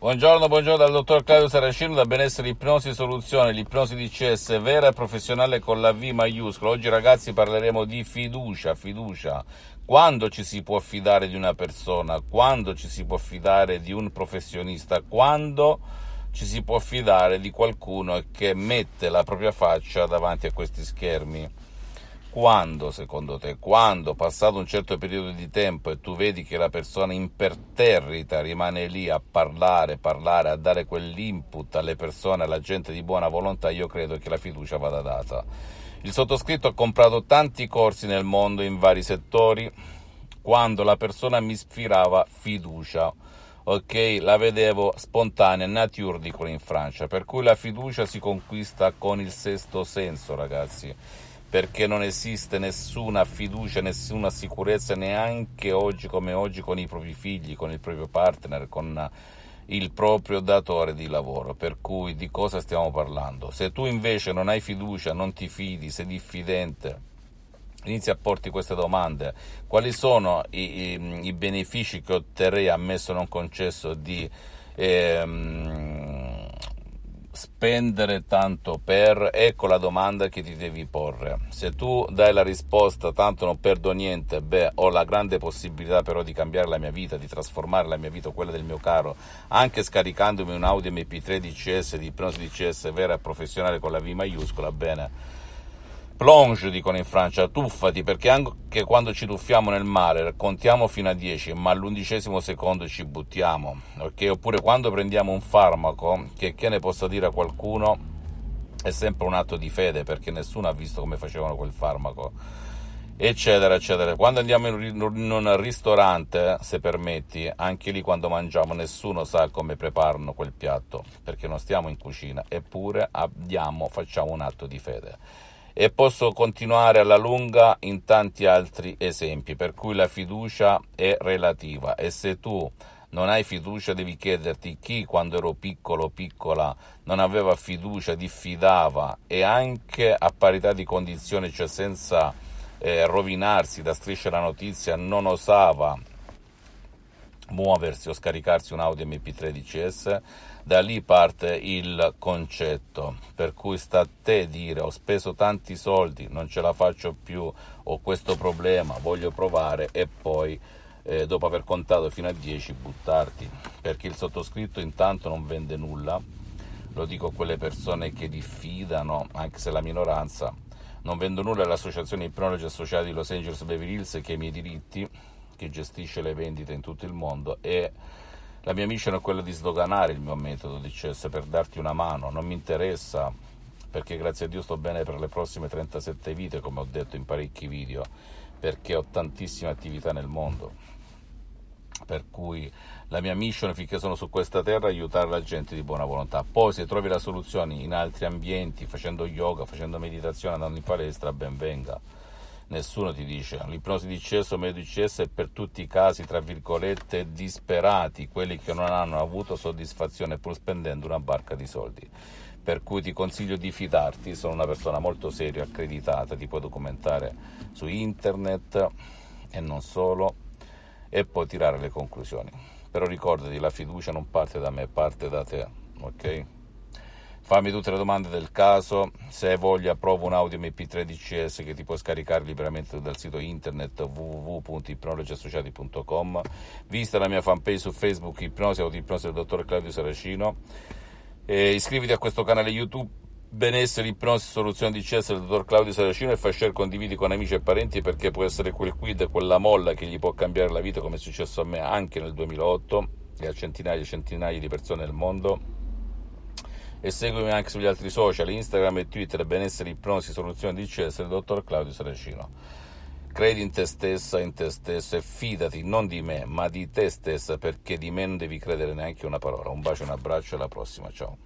Buongiorno, buongiorno dal dottor Claudio Saracino da Benessere Ipnosi Soluzione, l'ipnosi DCS vera e professionale con la V maiuscola. Oggi ragazzi parleremo di fiducia, fiducia. Quando ci si può fidare di una persona, quando ci si può fidare di un professionista, quando ci si può fidare di qualcuno che mette la propria faccia davanti a questi schermi. Quando, secondo te, quando passato un certo periodo di tempo e tu vedi che la persona imperterrita rimane lì a parlare, parlare, a dare quell'input alle persone, alla gente di buona volontà, io credo che la fiducia vada data. Il sottoscritto ha comprato tanti corsi nel mondo in vari settori quando la persona mi ispirava fiducia. Ok, la vedevo spontanea, nature dicono in Francia, per cui la fiducia si conquista con il sesto senso, ragazzi perché non esiste nessuna fiducia, nessuna sicurezza neanche oggi come oggi con i propri figli, con il proprio partner, con il proprio datore di lavoro. Per cui di cosa stiamo parlando? Se tu invece non hai fiducia, non ti fidi, sei diffidente, inizi a porti queste domande. Quali sono i, i, i benefici che otterrei ammesso non concesso di... Ehm, spendere tanto per? Ecco la domanda che ti devi porre. Se tu dai la risposta tanto non perdo niente, beh, ho la grande possibilità però di cambiare la mia vita, di trasformare la mia vita o quella del mio caro, anche scaricandomi un Audi MP3 DCS di ipnosi DCS vera e professionale con la V maiuscola, bene Plonge, dicono in Francia, tuffati, perché anche quando ci tuffiamo nel mare contiamo fino a 10, ma all'undicesimo secondo ci buttiamo, ok? Oppure quando prendiamo un farmaco, che, che ne possa dire a qualcuno, è sempre un atto di fede, perché nessuno ha visto come facevano quel farmaco, eccetera, eccetera. Quando andiamo in un ristorante, se permetti, anche lì quando mangiamo, nessuno sa come preparano quel piatto, perché non stiamo in cucina, eppure abbiamo, facciamo un atto di fede e posso continuare alla lunga in tanti altri esempi, per cui la fiducia è relativa. E se tu non hai fiducia devi chiederti chi quando ero piccolo o piccola non aveva fiducia, diffidava e anche a parità di condizioni, cioè senza eh, rovinarsi da striscia la notizia, non osava muoversi o scaricarsi un Audi MP3 DCS, da lì parte il concetto, per cui sta a te dire ho speso tanti soldi, non ce la faccio più, ho questo problema, voglio provare e poi eh, dopo aver contato fino a 10 buttarti, perché il sottoscritto intanto non vende nulla, lo dico a quelle persone che diffidano, anche se la minoranza, non vendo nulla all'associazione Ipnologi Associati di Los Angeles Beverly Hills che i miei diritti, che gestisce le vendite in tutto il mondo e la mia mission è quella di sdoganare il mio metodo di CS per darti una mano, non mi interessa perché grazie a Dio sto bene per le prossime 37 vite come ho detto in parecchi video perché ho tantissime attività nel mondo. Per cui la mia mission finché sono su questa terra è aiutare la gente di buona volontà. Poi se trovi la soluzione in altri ambienti facendo yoga, facendo meditazione, andando in palestra ben venga nessuno ti dice. L'ipnosi di cesso medio di cesso è per tutti i casi, tra virgolette, disperati, quelli che non hanno avuto soddisfazione pur spendendo una barca di soldi. Per cui ti consiglio di fidarti, sono una persona molto seria, accreditata, ti puoi documentare su internet e non solo, e poi tirare le conclusioni. Però ricordati, la fiducia non parte da me, parte da te, ok? Fammi tutte le domande del caso, se hai voglia provo un audio MP3 DCS che ti puoi scaricare liberamente dal sito internet www.ipnologiassociati.com Visita la mia fanpage su Facebook Ipnosi Autoipnosi del dottor Claudio Saracino. E iscriviti a questo canale YouTube. Benessere, ipnosi, soluzione DCS del dottor Claudio Saracino e fai share, condividi con amici e parenti perché può essere quel quid, quella molla che gli può cambiare la vita come è successo a me anche nel 2008 e a centinaia e centinaia di persone nel mondo e seguimi anche sugli altri social, Instagram e Twitter, benessere, ipnosi, soluzione di del dottor Claudio Saracino. Credi in te stessa, in te stesso e fidati non di me, ma di te stessa perché di me non devi credere neanche una parola. Un bacio, un abbraccio e alla prossima, ciao.